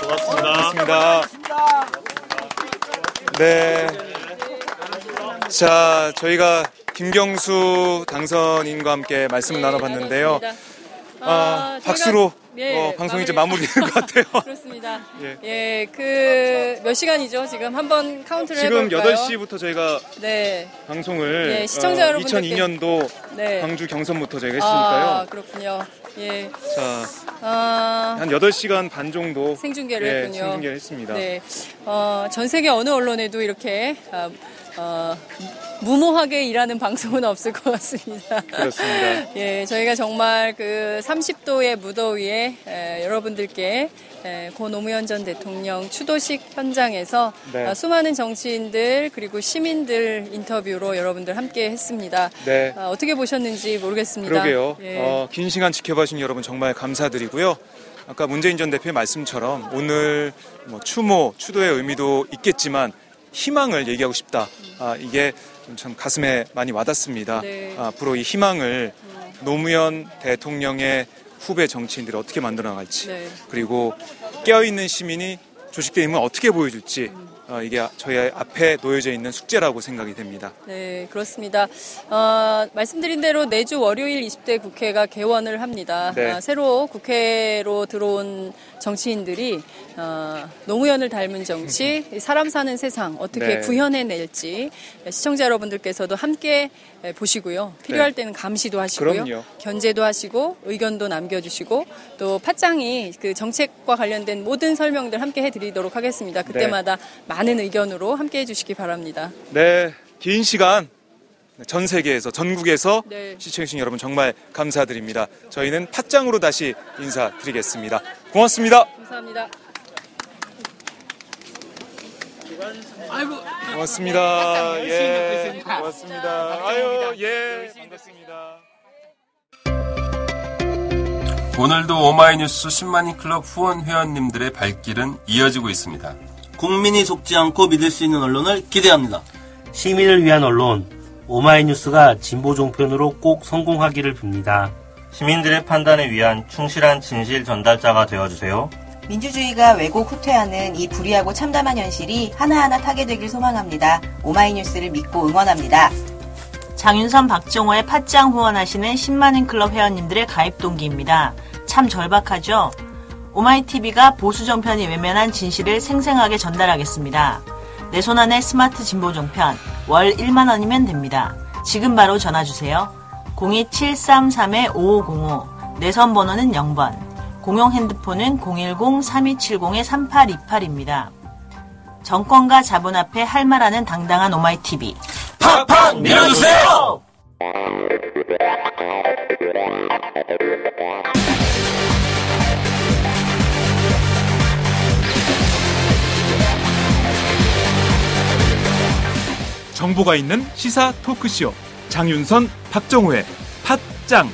R: 고맙습니다.
A: 고맙습니다. 네. 자, 저희가 김경수 당선인과 함께 말씀을 나눠봤는데요. 아,
F: 저희가-
A: 박수로
F: 예,
A: 어, 방송이 이제
F: 마무리-
A: 마무리되는 것 같아요.
F: 그렇습니다.
A: 예.
F: 예, 그, 몇 시간이죠? 지금 한번 카운트를
A: 지금
F: 해볼까요?
A: 8시부터 저희가
F: 네.
A: 방송을
F: 네, 시청자 여러분들께-
A: 2002년도
F: 네.
A: 광주 경선부터 저희가
F: 아,
A: 했으니까요.
F: 그렇군요. 예.
A: 자,
F: 아,
A: 한 8시간 반 정도
F: 생중계를
A: 예,
F: 했군요.
A: 생중계를 했습니다.
F: 네. 어, 전 세계 어느 언론에도 이렇게 아, 어, 무모하게 일하는 방송은 없을 것 같습니다.
A: 그렇습니다.
F: 예, 저희가 정말 그 30도의 무더위에 에, 여러분들께 에, 고 노무현 전 대통령 추도식 현장에서
A: 네.
F: 아, 수많은 정치인들 그리고 시민들 인터뷰로 여러분들 함께 했습니다.
A: 네.
F: 아, 어떻게 보셨는지 모르겠습니다.
A: 그러게요.
F: 예.
A: 어, 긴 시간 지켜봐주신 여러분 정말 감사드리고요. 아까 문재인 전 대표의 말씀처럼 오늘 뭐 추모, 추도의 의미도 있겠지만 희망을 얘기하고 싶다. 아, 이게 참 가슴에 많이 와닿습니다.
F: 네.
A: 아, 앞으로 이 희망을 노무현 대통령의 후배 정치인들이 어떻게 만들어 나갈지
F: 네.
A: 그리고 깨어있는 시민이 조직된 힘을 어떻게 보여줄지 어, 이게 저희 앞에 놓여져 있는 숙제라고 생각이 됩니다.
F: 네, 그렇습니다. 어, 말씀드린 대로 내주 월요일 20대 국회가 개원을 합니다.
A: 네.
F: 아, 새로 국회로 들어온 정치인들이 어, 노무현을 닮은 정치, 사람 사는 세상 어떻게
A: 네.
F: 구현해낼지 시청자 여러분들께서도 함께 보시고요. 필요할
A: 네.
F: 때는 감시도 하시고요.
A: 그럼요.
F: 견제도 하시고 의견도 남겨주시고 또 팟짱이 그 정책과 관련된 모든 설명들 함께 해드리도록 하겠습니다. 그때마다 많은 의견으로 함께 해주시기 바랍니다.
A: 네, 긴 시간 전 세계에서 전국에서
F: 네.
A: 시청해주신 여러분 정말 감사드립니다. 저희는 팟짱으로 다시 인사드리겠습니다. 고맙습니다.
F: 감사합니다.
A: 아이고 고맙습니다. 예, 고맙습니다. 아유, 예, 반갑습니다.
S: 오늘도 오마이뉴스 10만인 클럽 후원 회원님들의 발길은 이어지고 있습니다.
T: 국민이 속지 않고 믿을 수 있는 언론을 기대합니다.
U: 시민을 위한 언론 오마이뉴스가 진보 종편으로 꼭 성공하기를 빕니다.
V: 시민들의 판단에 위한 충실한 진실 전달자가 되어주세요.
W: 민주주의가 왜곡 후퇴하는 이 불의하고 참담한 현실이 하나하나 타개되길 소망합니다. 오마이뉴스를 믿고 응원합니다.
X: 장윤선 박정호의 팟짱 후원하시는 10만인 클럽 회원님들의 가입 동기입니다. 참 절박하죠? 오마이TV가 보수 정편이 외면한 진실을 생생하게 전달하겠습니다. 내 손 안에 스마트 진보 종편 월 1만 원이면 됩니다. 지금 바로 전화 주세요. 02733-5505 내선 번호는 0번 공용 핸드폰은 010-3270-3828입니다. 정권과 자본 앞에 할 말하는 당당한 오마이TV
S: 팍팍 밀어주세요!
J: 정보가 있는 시사 토크쇼 장윤선, 박정호의 팟짱